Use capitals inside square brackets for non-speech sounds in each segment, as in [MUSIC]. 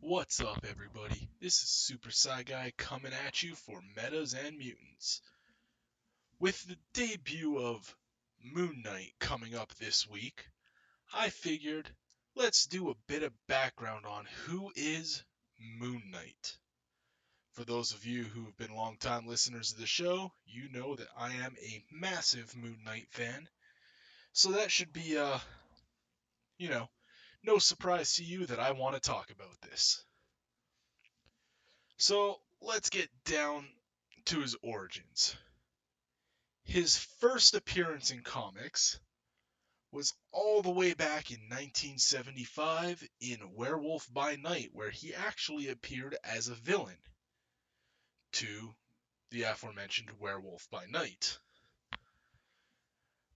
What's up, everybody? This is Super Sci Guy coming at you for Metas and Mutants. With the debut of Moon Knight coming up this week, I figured let's do a bit of background on who is Moon Knight. For those of you who have been longtime listeners of the show, you know that I am a massive Moon Knight fan. So that should be, uh, you know, no surprise to you that I want to talk about this. So let's get down to his origins. His first appearance in comics was all the way back in 1975 in Werewolf by Night, where he actually appeared as a villain to the aforementioned Werewolf by Night.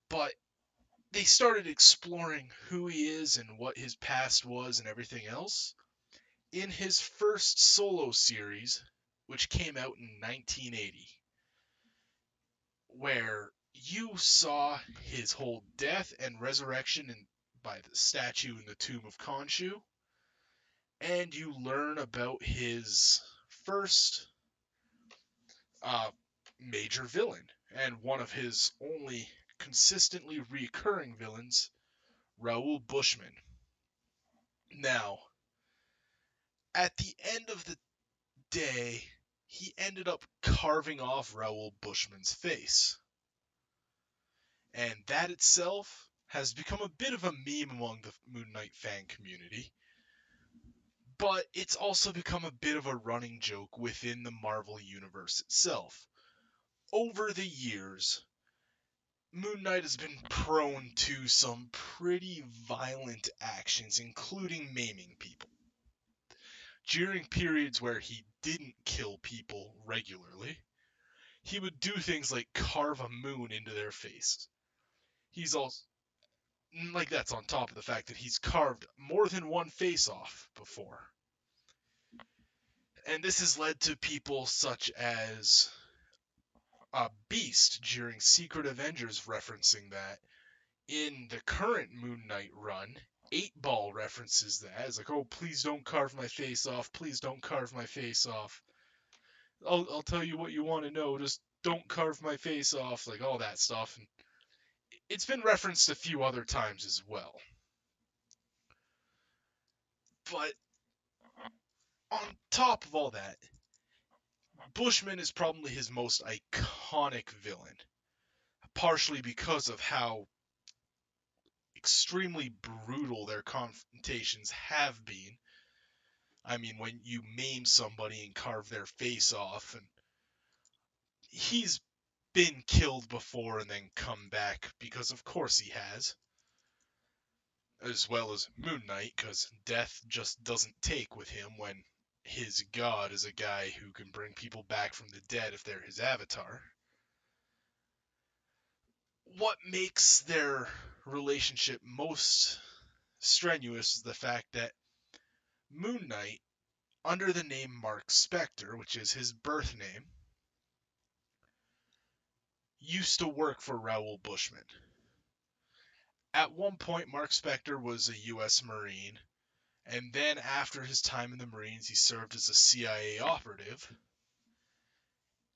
But they started exploring who he is and what his past was and everything else in his first solo series, which came out in 1980, where you saw his whole death and resurrection in, by the statue in the tomb of Khonshu, and you learn about his first uh, major villain and one of his only consistently recurring villains, Raoul Bushman. Now, at the end of the day, he ended up carving off Raoul Bushman's face. And that itself has become a bit of a meme among the Moon Knight fan community. But it's also become a bit of a running joke within the Marvel Universe itself. Over the years, Moon Knight has been prone to some pretty violent actions, including maiming people. During periods where he didn't kill people regularly, he would do things like carve a moon into their face. He's also mm, like that's on top of the fact that he's carved more than one face off before. And this has led to people such as uh, Beast during Secret Avengers referencing that. In the current Moon Knight run, 8 Ball references that. It's like, oh, please don't carve my face off. Please don't carve my face off. I'll, I'll tell you what you want to know. Just don't carve my face off. Like all that stuff. And it's been referenced a few other times as well. But on top of all that, Bushman is probably his most iconic villain, partially because of how extremely brutal their confrontations have been. I mean, when you maim somebody and carve their face off, and he's been killed before and then come back because, of course, he has. As well as Moon Knight, because death just doesn't take with him when his god is a guy who can bring people back from the dead if they're his avatar. What makes their relationship most strenuous is the fact that Moon Knight, under the name Mark Spector, which is his birth name, used to work for Raoul Bushman. At one point, Mark Spector was a U.S. Marine and then after his time in the Marines, he served as a CIA operative.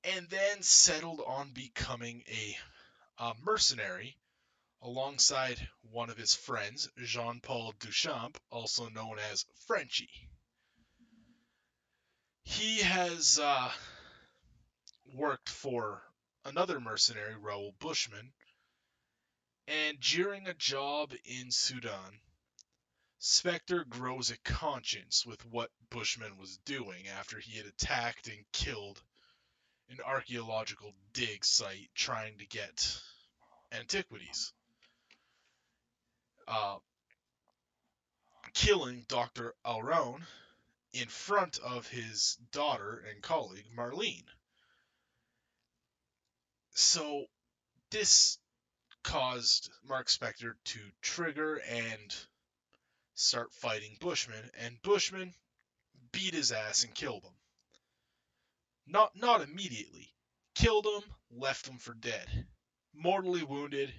And then settled on becoming a, a mercenary alongside one of his friends, Jean Paul Duchamp, also known as Frenchie. He has uh, worked for another mercenary, Raoul Bushman, and during a job in Sudan, Spector grows a conscience with what Bushman was doing after he had attacked and killed an archaeological dig site trying to get antiquities. Uh, killing Dr. Alraune in front of his daughter and colleague Marlene. So this caused Mark Spector to trigger and start fighting Bushman, and Bushman beat his ass and killed him. Not not immediately. Killed him, left him for dead. Mortally wounded.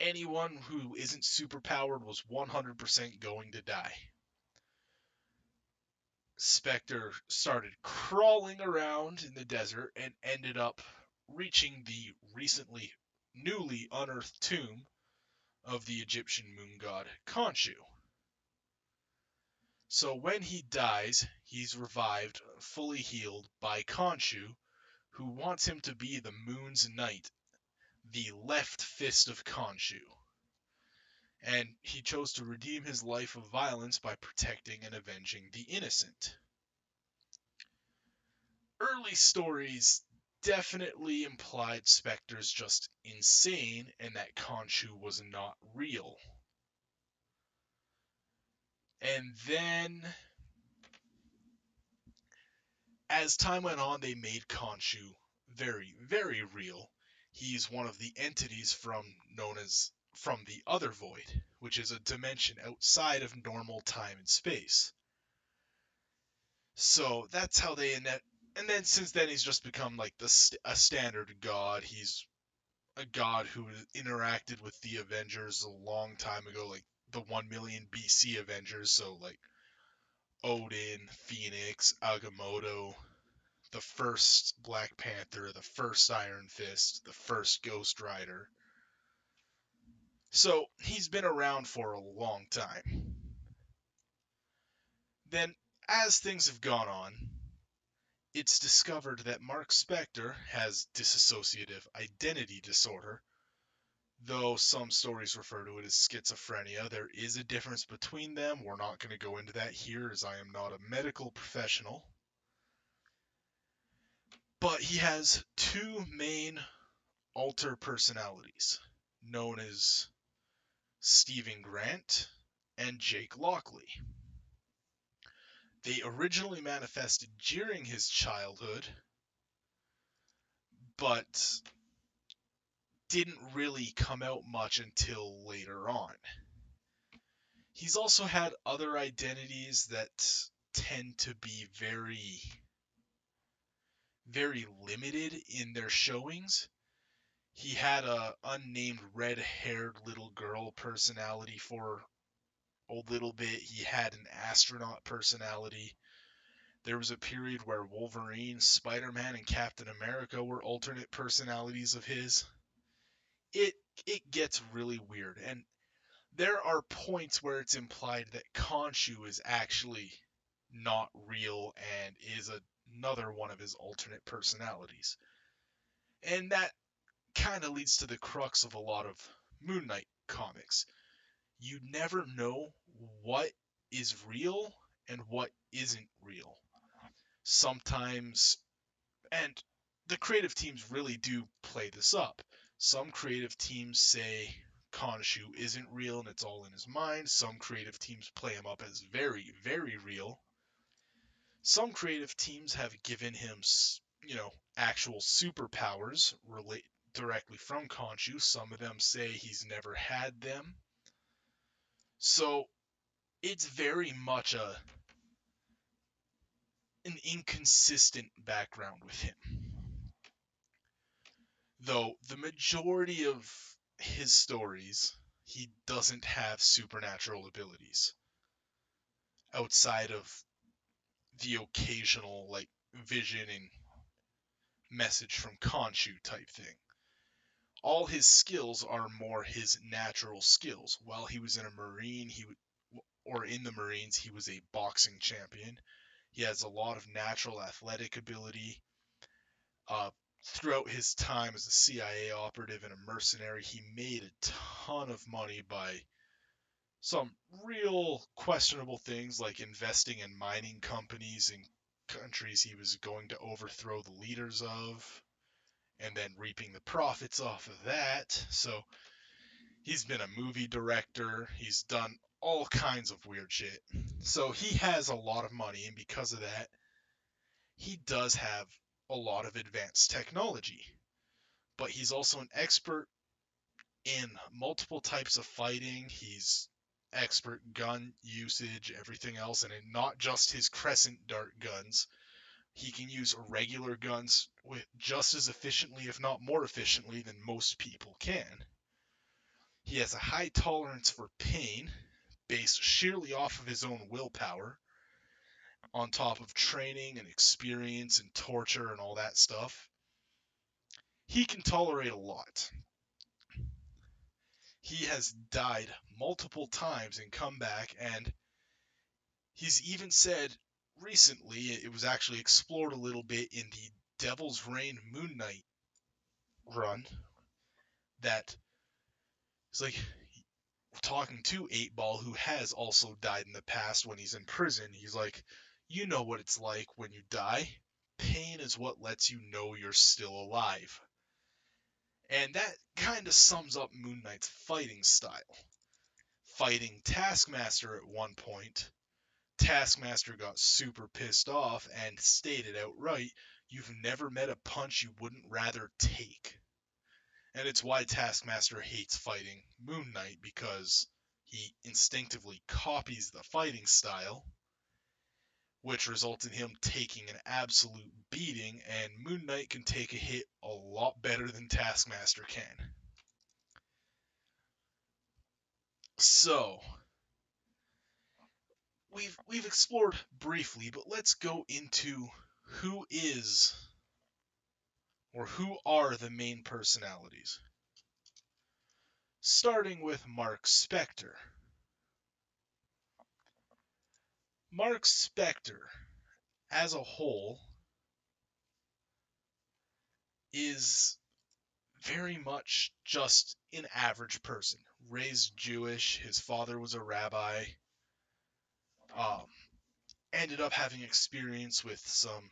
Anyone who isn't superpowered was 100% going to die. Spector started crawling around in the desert and ended up reaching the recently newly unearthed tomb of the Egyptian moon god Khonshu. So when he dies, he's revived, fully healed by Khonshu, who wants him to be the moon's knight, the left fist of Khonshu. And he chose to redeem his life of violence by protecting and avenging the innocent. Early stories definitely implied Spector's just insane and that Khonshu was not real. And then, as time went on, they made Khonshu very, very real. He's one of the entities from known as from the other void, which is a dimension outside of normal time and space. So that's how they and then since then he's just become like the a standard god. He's a god who interacted with the Avengers a long time ago, like the 1 million BC Avengers. So like Odin, Phoenix, Agamotto, the first Black Panther, the first Iron Fist, the first Ghost Rider. So he's been around for a long time. Then, as things have gone on, it's discovered that Mark Spector has dissociative identity disorder. Though some stories refer to it as schizophrenia, there is a difference between them. We're not going to go into that here as I am not a medical professional. But he has two main alter personalities, known as Stephen Grant and Jake Lockley. They originally manifested during his childhood, but didn't really come out much until later on. He's also had other identities that tend to be very very limited in their showings. He had a unnamed red-haired little girl personality for a little bit. He had an astronaut personality. There was a period where Wolverine, Spider Man, and Captain America were alternate personalities of his. It it gets really weird, and there are points where it's implied that Khonshu is actually not real and is a, another one of his alternate personalities. And that kind of leads to the crux of a lot of Moon Knight comics you never know what is real and what isn't real. Sometimes, and the creative teams really do play this up. Some creative teams say Khonshu isn't real and it's all in his mind. Some creative teams play him up as very, very real. Some creative teams have given him, you know, actual superpowers relate directly from Khonshu. Some of them say he's never had them. So it's very much a an inconsistent background with him. Though the majority of his stories, he doesn't have supernatural abilities outside of the occasional like vision and message from Khonshu type thing all his skills are more his natural skills. While he was in a Marine, he or in the Marines, he was a boxing champion. He has a lot of natural athletic ability. Uh, throughout his time as a CIA operative and a mercenary, he made a ton of money by some real questionable things like investing in mining companies in countries he was going to overthrow the leaders of and then reaping the profits off of that. So he's been a movie director, he's done all kinds of weird shit. So he has a lot of money, and because of that, he does have a lot of advanced technology. But he's also an expert in multiple types of fighting. He's expert gun usage, everything else, and not just his crescent dart guns, he can use regular guns with just as efficiently, if not more efficiently, than most people can. He has a high tolerance for pain, based sheerly off of his own willpower, on top of training and experience and torture and all that stuff, he can tolerate a lot. He has died multiple times and come back, and he's even said recently, it was actually explored a little bit in the Devil's Reign Moon Knight run, that it's like talking to Eight Ball, who has also died in the past when he's in prison. He's like, you know what it's like when you die. Pain is what lets you know you're still alive. And that kind of sums up Moon Knight's fighting style. Fighting Taskmaster at one point, Taskmaster got super pissed off and stated outright, You've never met a punch you wouldn't rather take and it's why Taskmaster hates fighting Moon Knight because he instinctively copies the fighting style, which results in him taking an absolute beating, and Moon Knight can take a hit a lot better than Taskmaster can. So, we've we've explored briefly, but let's go into who is or who are the main personalities? Starting with Mark Spector. Mark Spector, as a whole, is very much just an average person. Raised Jewish, his father was a rabbi, um, ended up having experience with some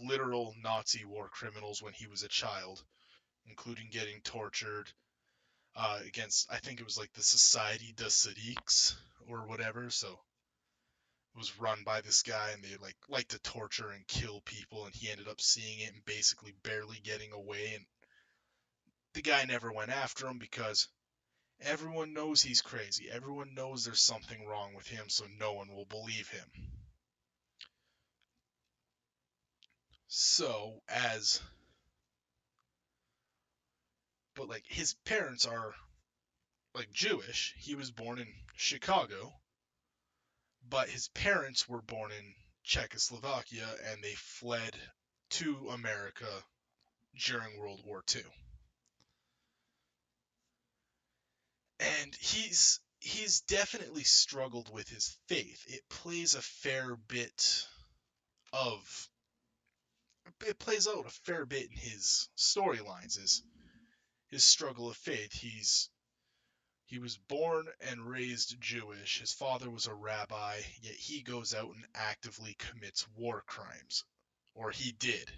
literal Nazi war criminals when he was a child, including getting tortured uh, against, I think it was like the Society de Sadiques or whatever. So it was run by this guy, and they like like to torture and kill people, and he ended up seeing it and basically barely getting away. And the guy never went after him because everyone knows he's crazy. Everyone knows there's something wrong with him, so no one will believe him. So, as. But, like, his parents are, like, Jewish. He was born in Chicago. But his parents were born in Czechoslovakia and they fled to America during World War II. And he's he's definitely struggled with his faith. It plays a fair bit of it plays out a fair bit in his storylines is his struggle of faith. He's he was born and raised Jewish. His father was a rabbi, yet he goes out and actively commits war crimes, or he did.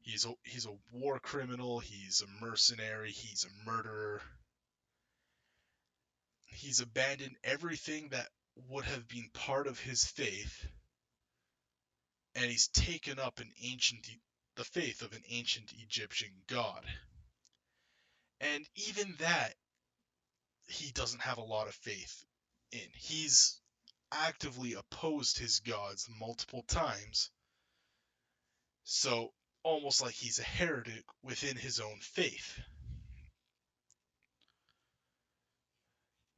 He's a he's a war criminal. He's a mercenary. He's a murderer. He's abandoned everything that would have been part of his faith and he's taken up an ancient the faith of an ancient Egyptian god. And even that he doesn't have a lot of faith in. He's actively opposed his gods multiple times. So almost like he's a heretic within his own faith.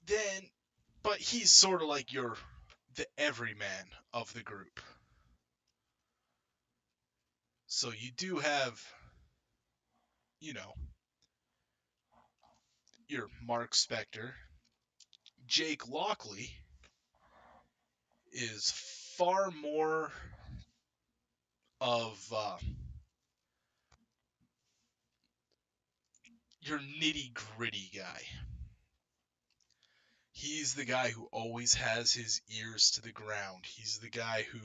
Then but he's sort of like your the everyman of the group. So you do have, you know, your Mark Spector. Jake Lockley is far more of uh, your nitty gritty guy. He's the guy who always has his ears to the ground. He's the guy who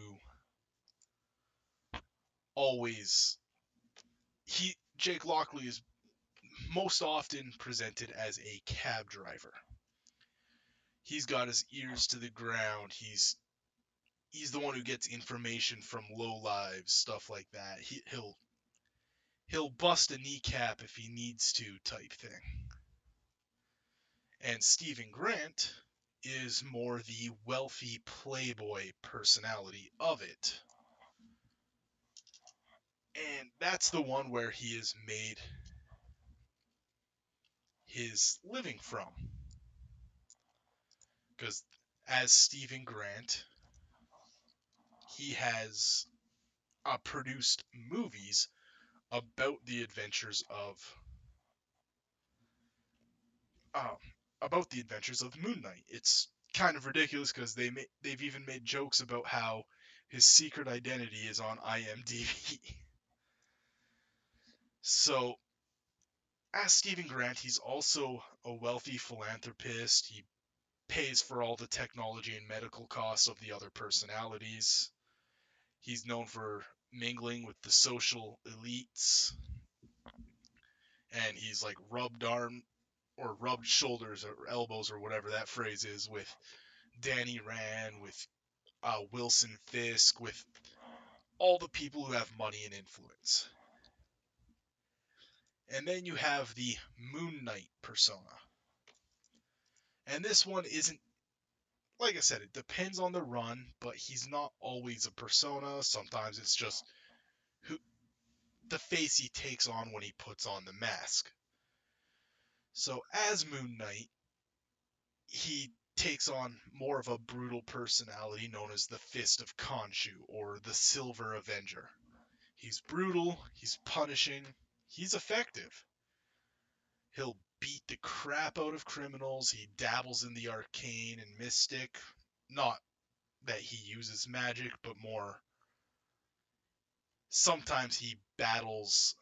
always he Jake Lockley is most often presented as a cab driver. He's got his ears to the ground. He's he's the one who gets information from low lives, stuff like that. He, he'll he'll bust a kneecap if he needs to, type thing. And Stephen Grant is more the wealthy playboy personality of it. And that's the one where he is made his living from. Because as Stephen Grant, he has uh, produced movies about the adventures of um, about the adventures of Moon Knight. It's kind of ridiculous because they ma- they've even made jokes about how his secret identity is on IMDb. [LAUGHS] so, as Stephen Grant, he's also a wealthy philanthropist. He pays for all the technology and medical costs of the other personalities. He's known for mingling with the social elites. And he's like rubbed arm or rubbed shoulders or elbows or whatever that phrase is with Danny Rand, with uh, Wilson Fisk, with all the people who have money and influence. And then you have the Moon Knight persona. And this one isn't, like I said, it depends on the run, but he's not always a persona. Sometimes it's just who the face he takes on when he puts on the mask. So as Moon Knight, he takes on more of a brutal personality known as the Fist of Khonshu or the Silver Avenger. He's brutal, he's punishing, he's effective. He'll beat the crap out of criminals, he dabbles in the arcane and mystic. Not that he uses magic, but more. Sometimes he battles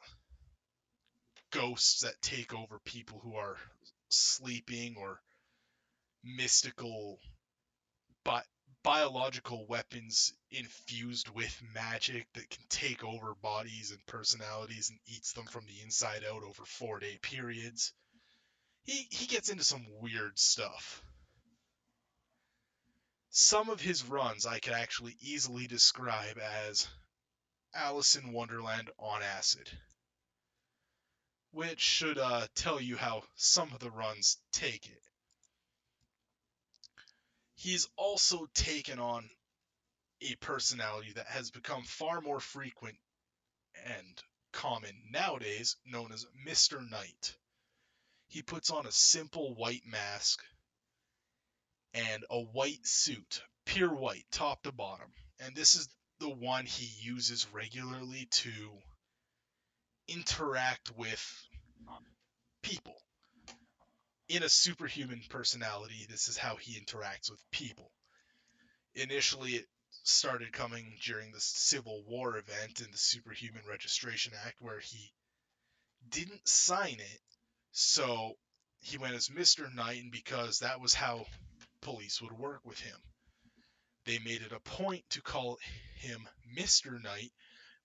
ghosts that take over people who are sleeping or mystical but biological weapons infused with magic that can take over bodies and personalities and eats them from the inside out over four day periods. He he gets into some weird stuff. Some of his runs I could actually easily describe as Alice in Wonderland on acid. Which should uh, tell you how some of the runs take it he's also taken on a personality that has become far more frequent and common nowadays, known as Mr. Knight. He puts on a simple white mask and a white suit, pure white, top to bottom. And this is the one he uses regularly to interact with people in a superhuman personality, this is how he interacts with people. Initially, it started coming during the Civil War event in the Superhuman Registration Act, where he didn't sign it, so he went as Mr. Knight, and because that was how police would work with him. They made it a point to call him Mr. Knight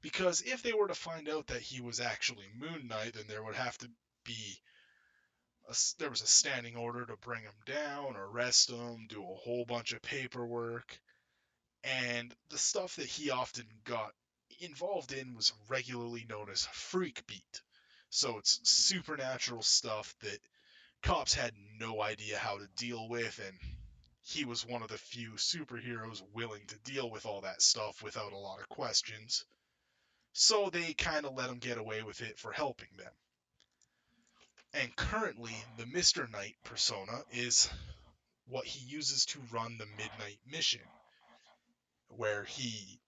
because if they were to find out that he was actually Moon Knight, then there would have to be a, there was a standing order to bring him down, arrest him, do a whole bunch of paperwork, and the stuff that he often got involved in was regularly known as freak beat. So it's supernatural stuff that cops had no idea how to deal with, and he was one of the few superheroes willing to deal with all that stuff without a lot of questions. So they kind of let him get away with it for helping them. And currently, the Mr. Knight persona is what he uses to run the Midnight Mission, where he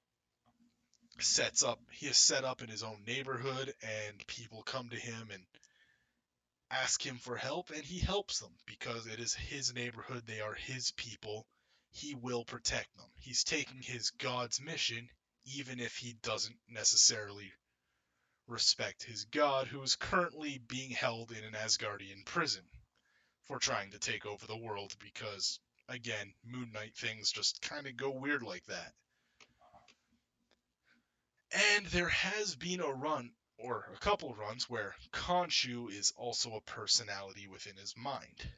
sets up, he is set up in his own neighborhood, and people come to him and ask him for help, and he helps them because it is his neighborhood, they are his people. He will protect them. He's taking his God's mission, even if he doesn't necessarily respect his god, who is currently being held in an Asgardian prison for trying to take over the world because, again, Moon Knight things just kind of go weird like that. And there has been a run, or a couple runs, where Khonshu is also a personality within his mind.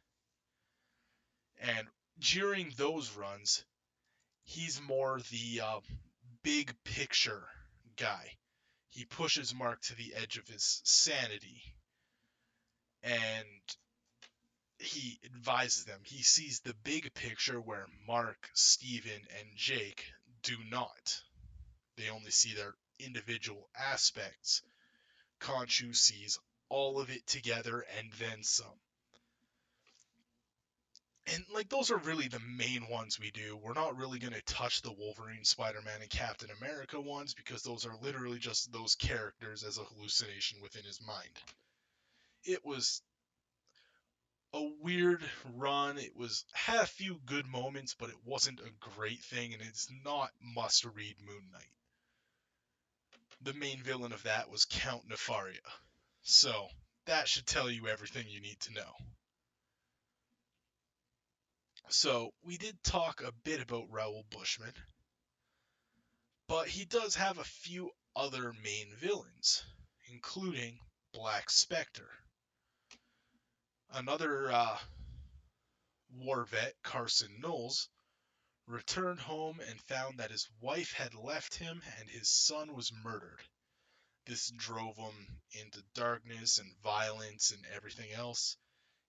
And during those runs, he's more the uh, big picture guy he pushes Mark to the edge of his sanity and he advises them. He sees the big picture where Mark, Steven, and Jake do not. They only see their individual aspects. Khonshu sees all of it together and then some. And like those are really the main ones we do. We're not really going to touch the Wolverine, Spider-Man, and Captain America ones because those are literally just those characters as a hallucination within his mind. It was a weird run. It was had a few good moments, but it wasn't a great thing, and it's not must-read Moon Knight. The main villain of that was Count Nefaria. So that should tell you everything you need to know. So, we did talk a bit about Raoul Bushman, but he does have a few other main villains, including Black Spectre. Another uh, war vet, Carson Knowles, returned home and found that his wife had left him and his son was murdered. This drove him into darkness and violence and everything else,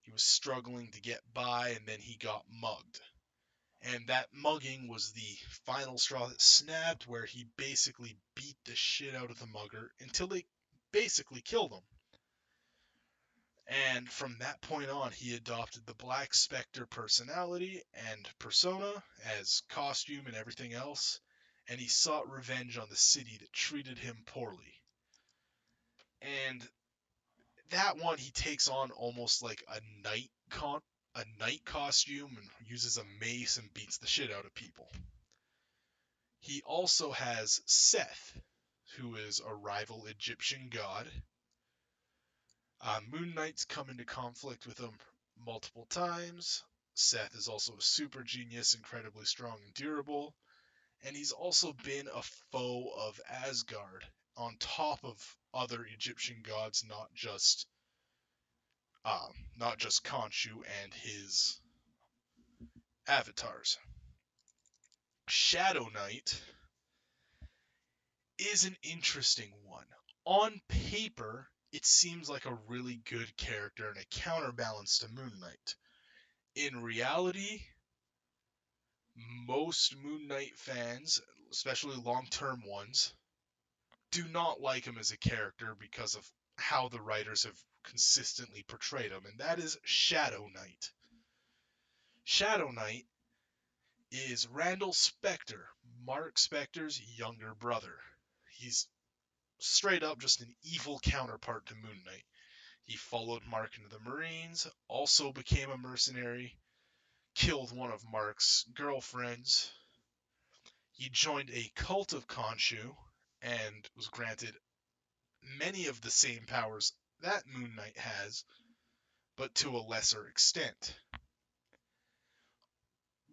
he was struggling to get by, and then he got mugged. And that mugging was the final straw that snapped, where he basically beat the shit out of the mugger until they basically killed him. And from that point on, he adopted the Black Spectre personality and persona as costume and everything else, and he sought revenge on the city that treated him poorly. And that one he takes on almost like a knight con a knight costume and uses a mace and beats the shit out of people. He also has Seth, who is a rival Egyptian god. Uh, Moon Knight's come into conflict with him multiple times. Seth is also a super genius, incredibly strong and durable. And he's also been a foe of Asgard on top of other Egyptian gods, not just um, not just Khonshu and his avatars. Shadow Knight is an interesting one. On paper, it seems like a really good character and a counterbalance to Moon Knight. In reality, most Moon Knight fans, especially long term ones, do not like him as a character because of how the writers have consistently portrayed him, and that is Shadow Knight. Shadow Knight is Randall Spector, Mark Spector's younger brother. He's straight up just an evil counterpart to Moon Knight. He followed Mark into the Marines, also became a mercenary, killed one of Mark's girlfriends. He joined a cult of Khonshu and was granted many of the same powers that Moon Knight has, but to a lesser extent.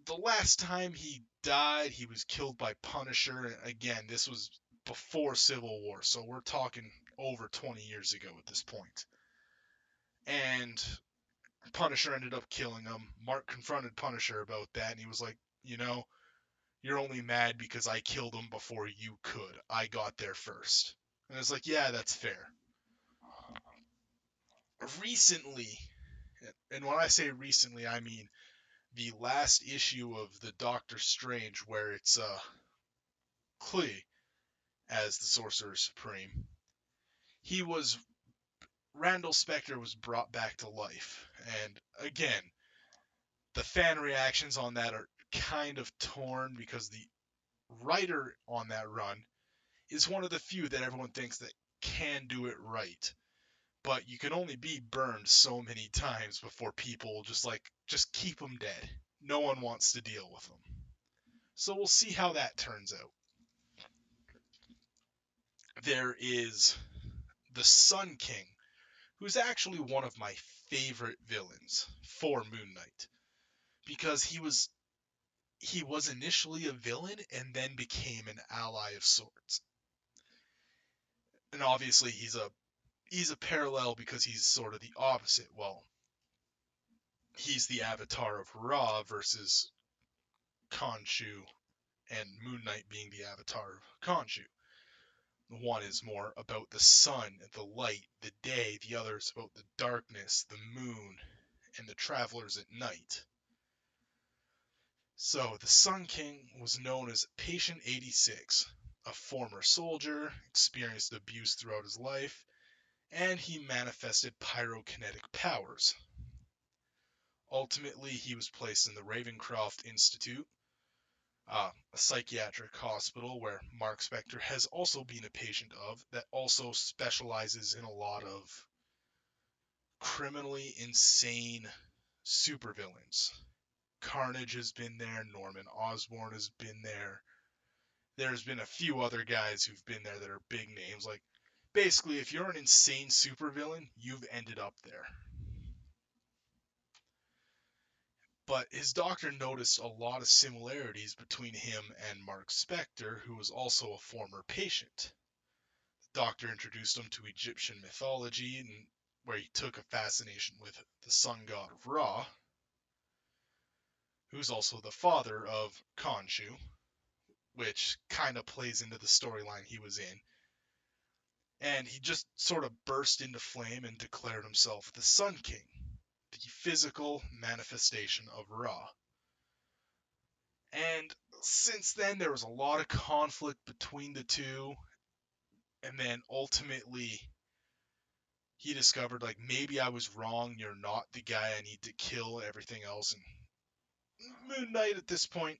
The last time he died, he was killed by Punisher. Again, this was before Civil War, so we're talking over 20 years ago at this point. And Punisher ended up killing him. Mark confronted Punisher about that, and he was like, you know, you're only mad because I killed him before you could. I got there first. And it's like, yeah, that's fair. Recently, and when I say recently, I mean the last issue of the Doctor Strange, where it's uh, Clea as the Sorcerer Supreme. He was Randall Spector was brought back to life, and again, the fan reactions on that are kind of torn because the writer on that run is one of the few that everyone thinks that can do it right. But you can only be burned so many times before people just like just keep them dead. No one wants to deal with them. So we'll see how that turns out. There is the Sun King, who's actually one of my favorite villains for Moon Knight because he was he was initially a villain and then became an ally of sorts and obviously he's a he's a parallel because he's sort of the opposite. Well, he's the avatar of Ra versus Khonshu, and Moon Knight being the avatar of Khonshu. The one is more about the sun, the light, the day. The other is about the darkness, the moon, and the travelers at night. So the Sun King was known as Patient 86, a former soldier, experienced abuse throughout his life, and he manifested pyrokinetic powers. Ultimately, he was placed in the Ravencroft Institute, uh, a psychiatric hospital where Mark Spector has also been a patient of, that also specializes in a lot of criminally insane supervillains. Carnage has been there, Norman Osborn has been there. There's been a few other guys who've been there that are big names. Like, basically, if you're an insane supervillain, you've ended up there. But his doctor noticed a lot of similarities between him and Mark Spector, who was also a former patient. The doctor introduced him to Egyptian mythology, and where he took a fascination with the sun god of Ra, who's also the father of Khonshu, which kind of plays into the storyline he was in. And he just sort of burst into flame and declared himself the Sun King the physical manifestation of Ra. And since then, there was a lot of conflict between the two. And then ultimately, he discovered, like, maybe I was wrong. You're not the guy I need to kill, everything else. And Moon Knight at this point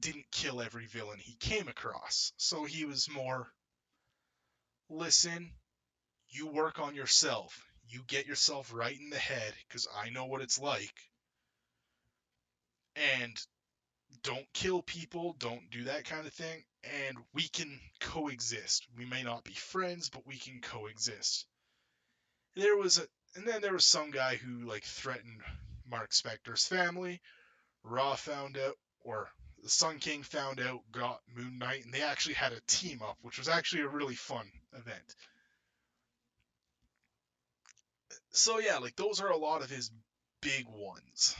didn't kill every villain he came across. So he was more listen, you work on yourself you get yourself right in the head because I know what it's like. And don't kill people, don't do that kind of thing, and we can coexist. We may not be friends, but we can coexist. There was a, and then there was some guy who like threatened Mark Spector's family. Ra found out, or the Sun King found out, got Moon Knight, and they actually had a team up, which was actually a really fun event so yeah, like those are a lot of his big ones.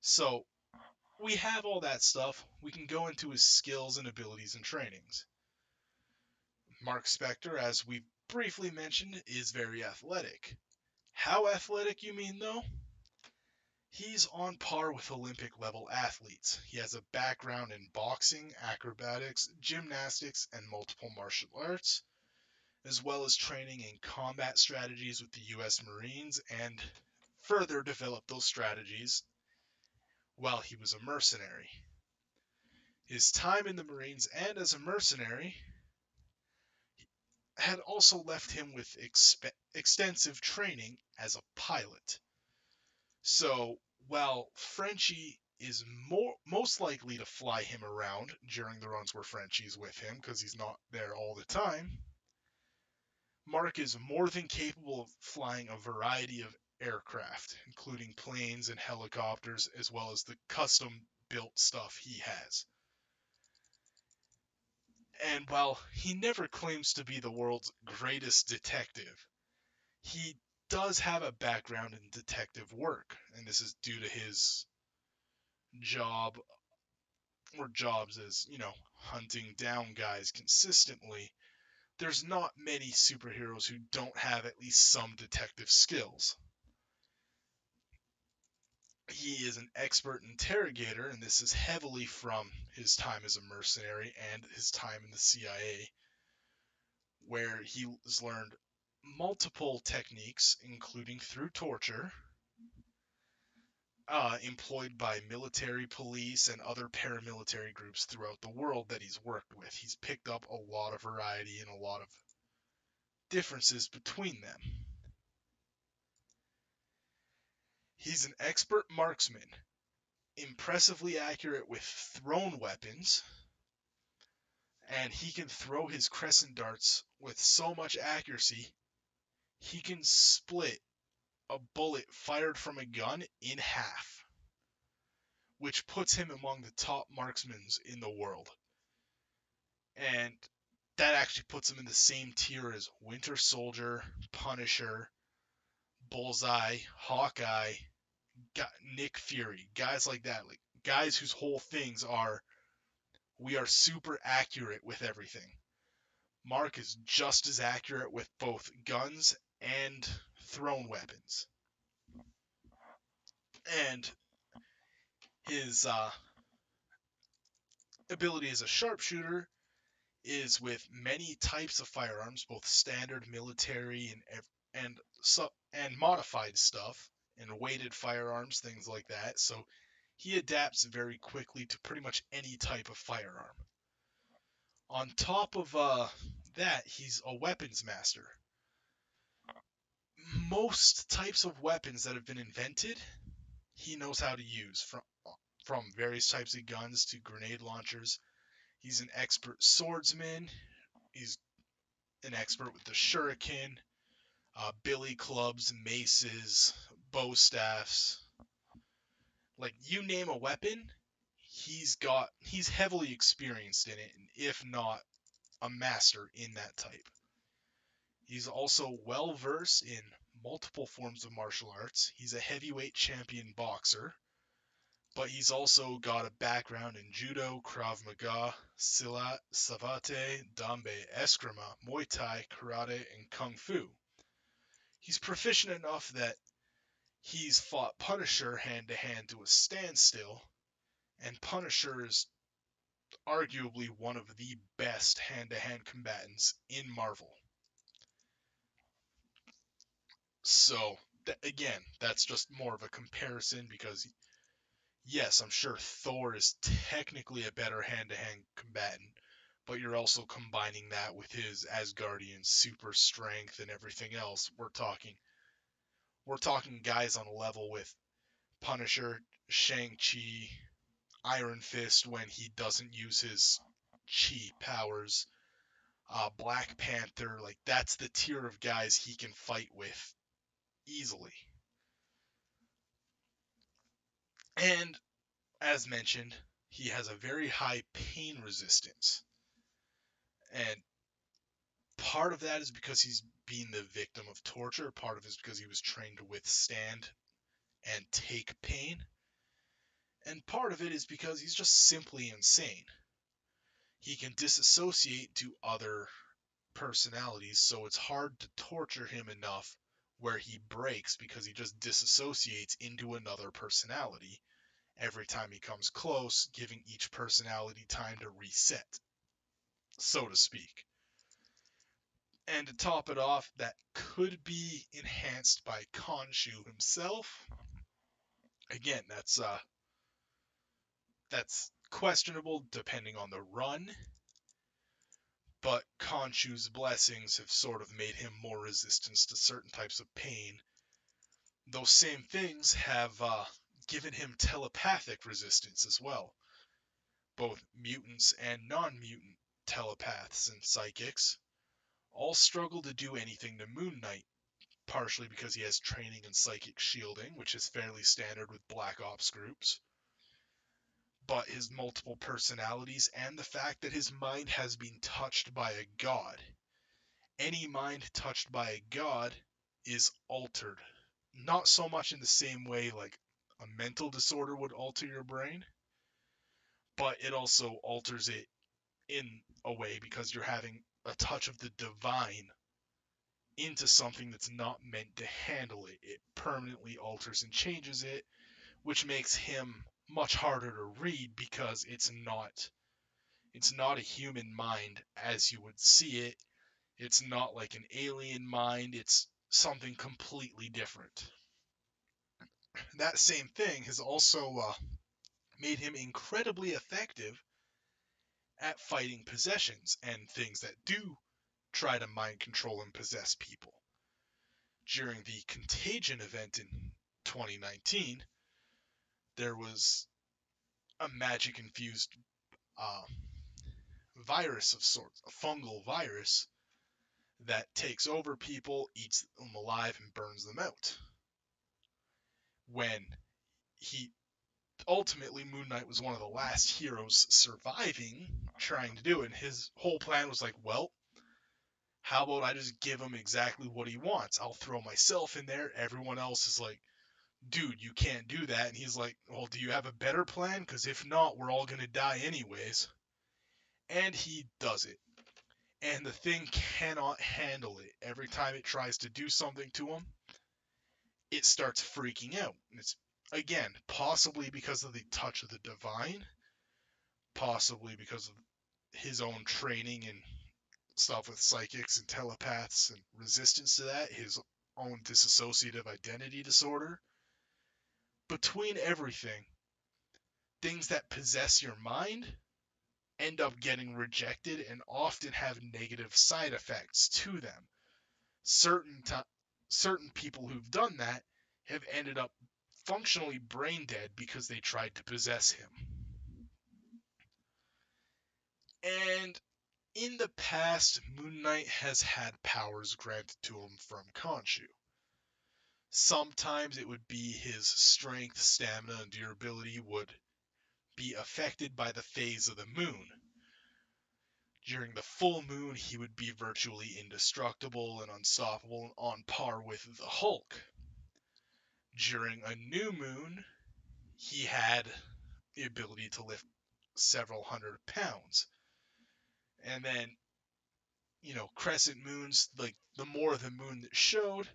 So we have all that stuff. We can go into his skills and abilities and trainings. Mark Spector, as we briefly mentioned, is very athletic. How athletic you mean though? He's on par with Olympic level athletes. He has a background in boxing, acrobatics, gymnastics, and multiple martial arts as well as training in combat strategies with the U.S. Marines and further developed those strategies while he was a mercenary. His time in the Marines and as a mercenary had also left him with extensive training as a pilot. So, while Frenchie is more most likely to fly him around during the runs where Frenchie's with him because he's not there all the time, Mark is more than capable of flying a variety of aircraft, including planes and helicopters, as well as the custom built stuff he has. And while he never claims to be the world's greatest detective, he does have a background in detective work, and this is due to his job or jobs as, you know, hunting down guys consistently there's not many superheroes who don't have at least some detective skills. He is an expert interrogator, and this is heavily from his time as a mercenary and his time in the CIA, where he has learned multiple techniques, including through torture, uh, employed by military police and other paramilitary groups throughout the world that he's worked with. He's picked up a lot of variety and a lot of differences between them. He's an expert marksman, impressively accurate with thrown weapons, and he can throw his crescent darts with so much accuracy, he can split a bullet fired from a gun in half, which puts him among the top marksmen in the world. And that actually puts him in the same tier as Winter Soldier, Punisher, Bullseye, Hawkeye, Nick Fury, guys like that, like guys whose whole things are we are super accurate with everything. Mark is just as accurate with both guns and thrown weapons. And his uh, ability as a sharpshooter is with many types of firearms, both standard military and and and modified stuff, and weighted firearms, things like that. So he adapts very quickly to pretty much any type of firearm. On top of uh, that, he's a weapons master. Most types of weapons that have been invented, he knows how to use from from various types of guns to grenade launchers. He's an expert swordsman. He's an expert with the shuriken, uh, billy clubs, maces, bow staffs. Like you name a weapon, he's got he's heavily experienced in it, and if not a master in that type. He's also well versed in multiple forms of martial arts. He's a heavyweight champion boxer but he's also got a background in judo, Krav Maga, Silat, Savate, Dambe, Eskrima, Muay Thai, Karate, and Kung Fu. He's proficient enough that he's fought Punisher hand to hand to a standstill, and Punisher is arguably one of the best hand to hand combatants in Marvel. So, th- again, that's just more of a comparison because yes, I'm sure Thor is technically a better hand-to-hand combatant, but you're also combining that with his Asgardian super strength and everything else. We're talking we're talking guys on a level with Punisher, Shang-Chi, Iron Fist when he doesn't use his chi powers, uh, Black Panther, like that's the tier of guys he can fight with easily. And as mentioned, he has a very high pain resistance. And part of that is because he's been the victim of torture, part of it is because he was trained to withstand and take pain. And part of it is because he's just simply insane. He can disassociate to other personalities, so it's hard to torture him enough where he breaks because he just disassociates into another personality every time he comes close, giving each personality time to reset, so to speak. And to top it off, that could be enhanced by Khonshu himself. Again, that's uh that's questionable depending on the run. But Khonshu's blessings have sort of made him more resistant to certain types of pain. Those same things have uh, given him telepathic resistance as well. Both mutants and non mutant telepaths and psychics all struggle to do anything to Moon Knight, partially because he has training in psychic shielding, which is fairly standard with Black Ops groups. But his multiple personalities and the fact that his mind has been touched by a god. Any mind touched by a god is altered. Not so much in the same way like a mental disorder would alter your brain, but it also alters it in a way because you're having a touch of the divine into something that's not meant to handle it. It permanently alters and changes it, which makes him much harder to read because it's not it's not a human mind as you would see it. It's not like an alien mind, it's something completely different that same thing has also uh, made him incredibly effective at fighting possessions and things that do try to mind control and possess people. During the Contagion event in 2019, there was a magic infused uh, virus of sorts, a fungal virus that takes over people, eats them alive, and burns them out when he ultimately Moon Knight was one of the last heroes surviving trying to do it. And his whole plan was like, well, how about I just give him exactly what he wants? I'll throw myself in there. Everyone else is like, dude, you can't do that. And he's like, well, do you have a better plan? Because if not, we're all going to die anyways. And he does it. And the thing cannot handle it. Every time it tries to do something to him, it starts freaking out. And it's again possibly because of the touch of the divine, possibly because of his own training and stuff with psychics and telepaths and resistance to that, his own dissociative identity disorder. Between everything, things that possess your mind end up getting rejected and often have negative side effects to them. Certain t- certain people who've done that have ended up functionally brain dead because they tried to possess him. And in the past, Moon Knight has had powers granted to him from Khonshu. Sometimes it would be his strength, stamina, and durability would be affected by the phase of the moon. During the full moon, he would be virtually indestructible and unstoppable and on par with the Hulk. During a new moon, he had the ability to lift several hundred pounds. And then, you know, crescent moons, like the more the moon that showed,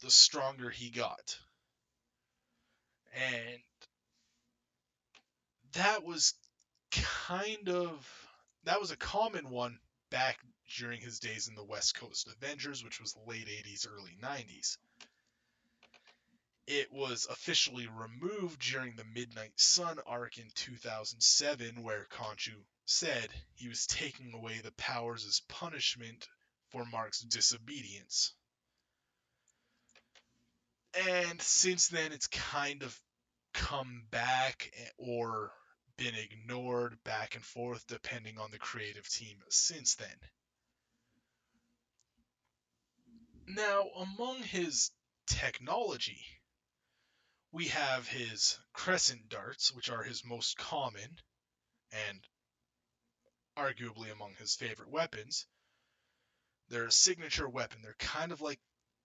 the stronger he got. And that was kind of that was a common one back during his days in the West Coast Avengers, which was late 80s, early 90s. It was officially removed during the Midnight Sun arc in 2007, where Khonshu said he was taking away the powers as punishment for Mark's disobedience. And since then, it's kind of come back eh, or been ignored back and forth depending on the creative team since then. Now, among his technology, we have his crescent darts, which are his most common and arguably among his favorite weapons. They're a signature weapon. They're kind of like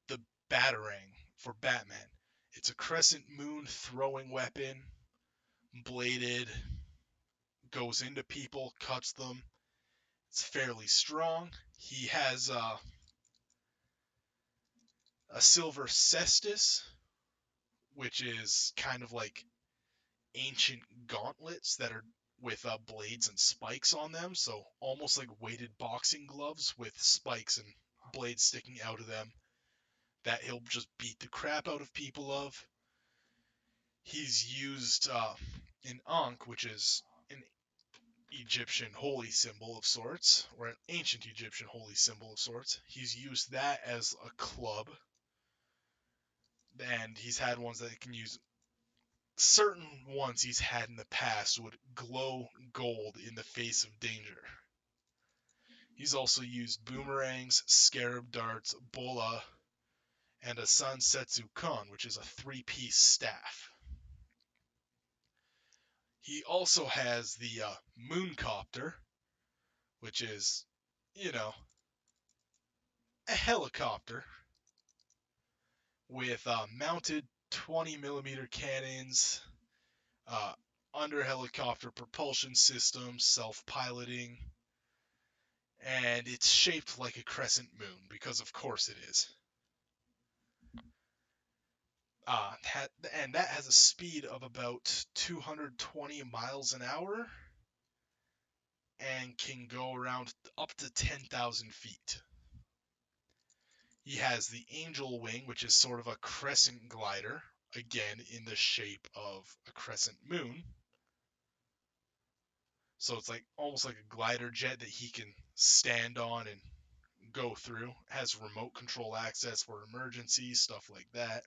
the Batarang for Batman. It's a crescent moon throwing weapon, bladed, goes into people, cuts them. It's fairly strong. He has uh, a silver cestus, which is kind of like ancient gauntlets that are with uh, blades and spikes on them, so almost like weighted boxing gloves with spikes and blades sticking out of them that he'll just beat the crap out of people of. He's used uh, an Ankh, which is an Egyptian holy symbol of sorts, or an ancient Egyptian holy symbol of sorts. He's used that as a club, and he's had ones that he can use. Certain ones he's had in the past would glow gold in the face of danger. He's also used boomerangs, scarab darts, bola, and a Sansetsu Kon, which is a three piece staff. He also has the uh, Mooncopter, which is, you know, a helicopter with uh, mounted 20 millimeter cannons, uh, under helicopter propulsion system, self piloting, and it's shaped like a crescent moon because, of course, it is. Uh, that, and that has a speed of about 220 miles an hour and can go around up to 10,000 feet. He has the Angel Wing, which is sort of a crescent glider, again in the shape of a crescent moon. So it's like almost like a glider jet that he can stand on and go through. It Has remote control access for emergencies, stuff like that.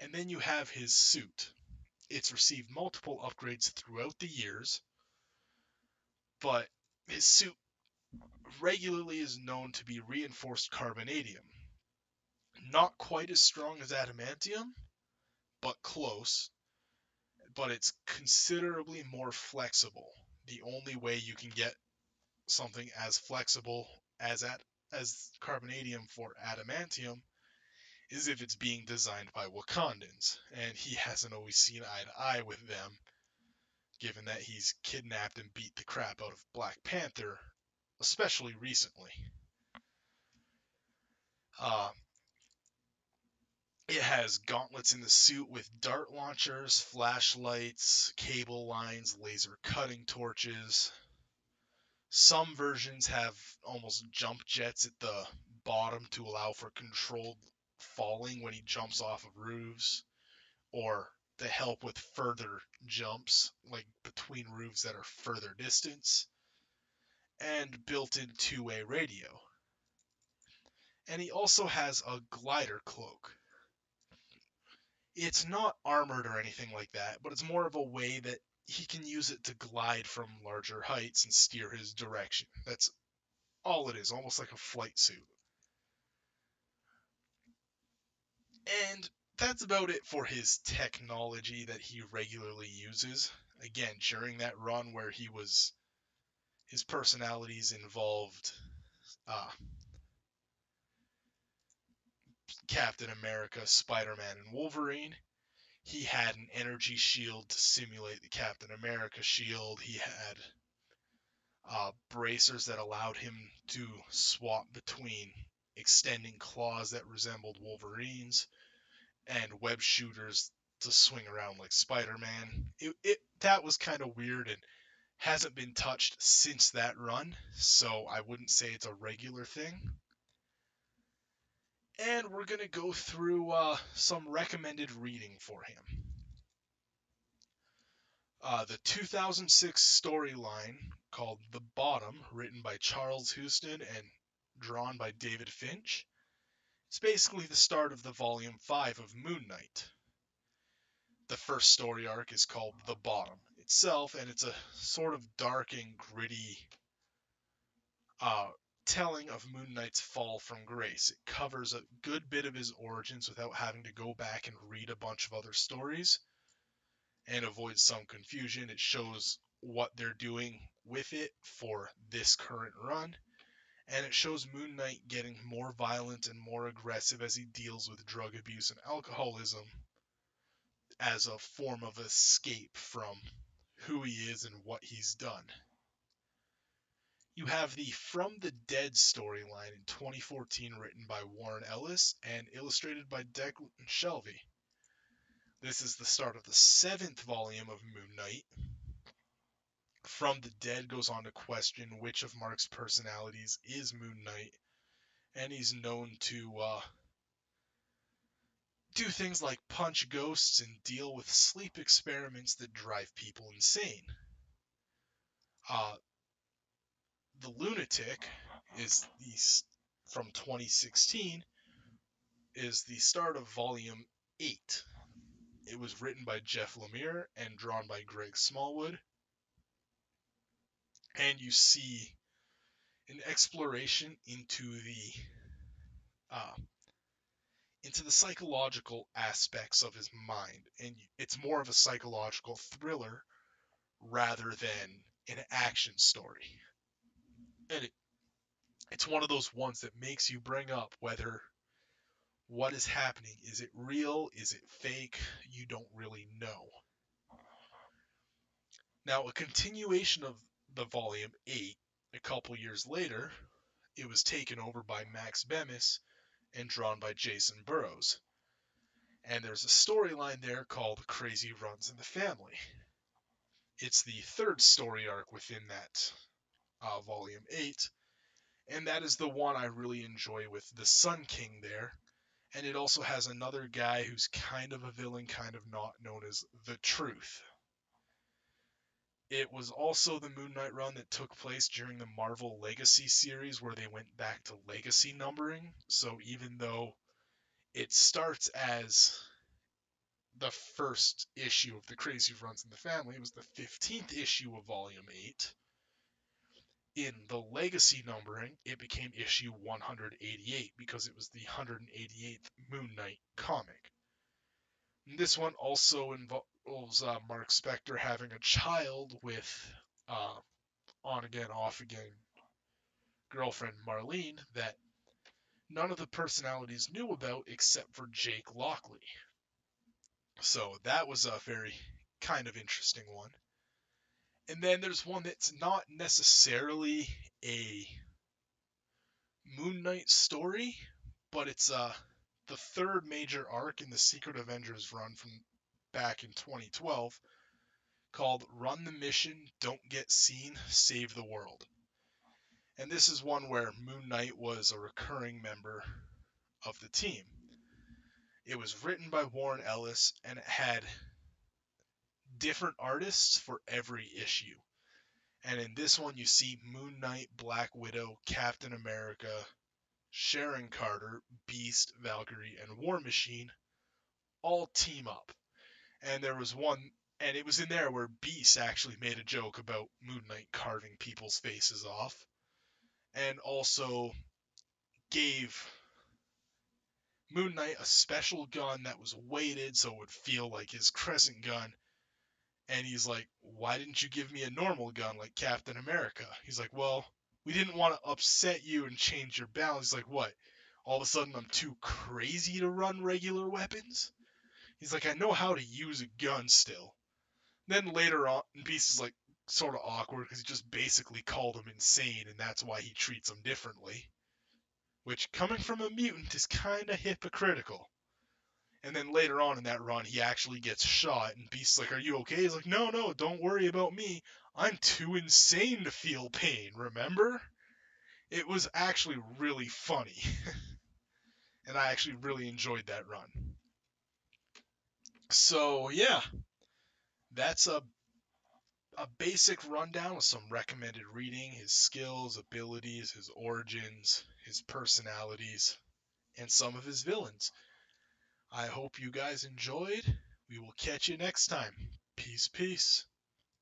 And then you have his suit. It's received multiple upgrades throughout the years, but his suit regularly is known to be reinforced carbonadium. Not quite as strong as adamantium, but close. But it's considerably more flexible. The only way you can get something as flexible as at as carbonadium for adamantium is if it's being designed by Wakandans, and he hasn't always seen eye to eye with them, given that he's kidnapped and beat the crap out of Black Panther, especially recently. Uh, it has gauntlets in the suit with dart launchers, flashlights, cable lines, laser cutting torches. Some versions have almost jump jets at the bottom to allow for controlled falling when he jumps off of roofs. or to help with further jumps, like between roofs that are further distance, and built-in two-way radio. And he also has a glider cloak. It's not armored or anything like that, but it's more of a way that he can use it to glide from larger heights and steer his direction. That's all it is, almost like a flight suit. And that's about it for his technology that he regularly uses. Again, during that run where he was, his personalities involved uh, Captain America, Spider Man, and Wolverine. He had an energy shield to simulate the Captain America shield. He had uh, bracers that allowed him to swap between extending claws that resembled Wolverine's and web shooters to swing around like Spider-Man. It, it that was kind of weird and hasn't been touched since that run, so I wouldn't say it's a regular thing. And we're gonna go through uh, some recommended reading for him. Uh, the 2006 storyline called The Bottom, written by Charles Huston and drawn by David Finch, it's basically the start of the volume 5 of Moon Knight. The first story arc is called The Bottom itself, and it's a sort of dark and gritty uh, telling of Moon Knight's fall from grace. It covers a good bit of his origins without having to go back and read a bunch of other stories and avoids some confusion. It shows what they're doing with it for this current run and it shows Moon Knight getting more violent and more aggressive as he deals with drug abuse and alcoholism as a form of escape from who he is and what he's done. You have the From the Dead storyline in 2014 written by Warren Ellis and illustrated by Declan Shalvey. This is the start of the seventh volume of Moon Knight, from the Dead goes on to question which of Mark's personalities is Moon Knight, and he's known to uh, do things like punch ghosts and deal with sleep experiments that drive people insane. Uh, the Lunatic is the from 2016 is the start of volume 8. It was written by Jeff Lemire and drawn by Greg Smallwood and you see an exploration into the uh, into the psychological aspects of his mind, and it's more of a psychological thriller rather than an action story. And it, it's one of those ones that makes you bring up whether what is happening is it real, is it fake? You don't really know. Now, a continuation of the volume 8 a couple years later, it was taken over by Max Bemis and drawn by Jacen Burrows. And there's a storyline there called Crazy Runs in the Family. It's the third story arc within that uh, volume 8, and that is the one I really enjoy with the Sun King there. And it also has another guy who's kind of a villain, kind of not, known as the Truth. It was also the Moon Knight run that took place during the Marvel Legacy series where they went back to legacy numbering. So even though it starts as the first issue of the Crazy Runs in the Family, it was the 15th issue of Volume 8. In the legacy numbering, it became issue 188 because it was the 188th Moon Knight comic. This one also involved involves uh, Mark Spector having a child with uh, on again, off again girlfriend Marlene that none of the personalities knew about except for Jake Lockley. So that was a very kind of interesting one. And then there's one that's not necessarily a Moon Knight story, but it's uh, the third major arc in the Secret Avengers run from back in 2012 called Run the Mission, Don't Get Seen, Save the World. And this is one where Moon Knight was a recurring member of the team. It was written by Warren Ellis and it had different artists for every issue. And in this one, you see Moon Knight, Black Widow, Captain America, Sharon Carter, Beast, Valkyrie, and War Machine all team up. And there was one, and it was in there where Beast actually made a joke about Moon Knight carving people's faces off, and also gave Moon Knight a special gun that was weighted so it would feel like his [LAUGHS] crescent gun. And he's like, Why didn't you give me a normal gun like Captain America? He's like, Well, we didn't want to upset you and change your balance. He's like, What? All of a sudden I'm too crazy to run regular weapons? He's like, I know how to use a gun still. Then later on, Beast is like sort of awkward because he just basically called him insane, and that's why he treats him differently. Which, coming from a mutant, is kind of hypocritical. And then later on in that run, he actually gets shot, and Beast's like, Are you okay? He's like, No, no, don't worry about me. I'm too insane to feel pain, remember? It was actually really funny. [LAUGHS] and I actually really enjoyed that run. So yeah, that's a a basic rundown of some recommended reading, his skills, abilities, his origins, his personalities, and some of his villains. I hope you guys enjoyed. We will catch you next time. Peace, peace.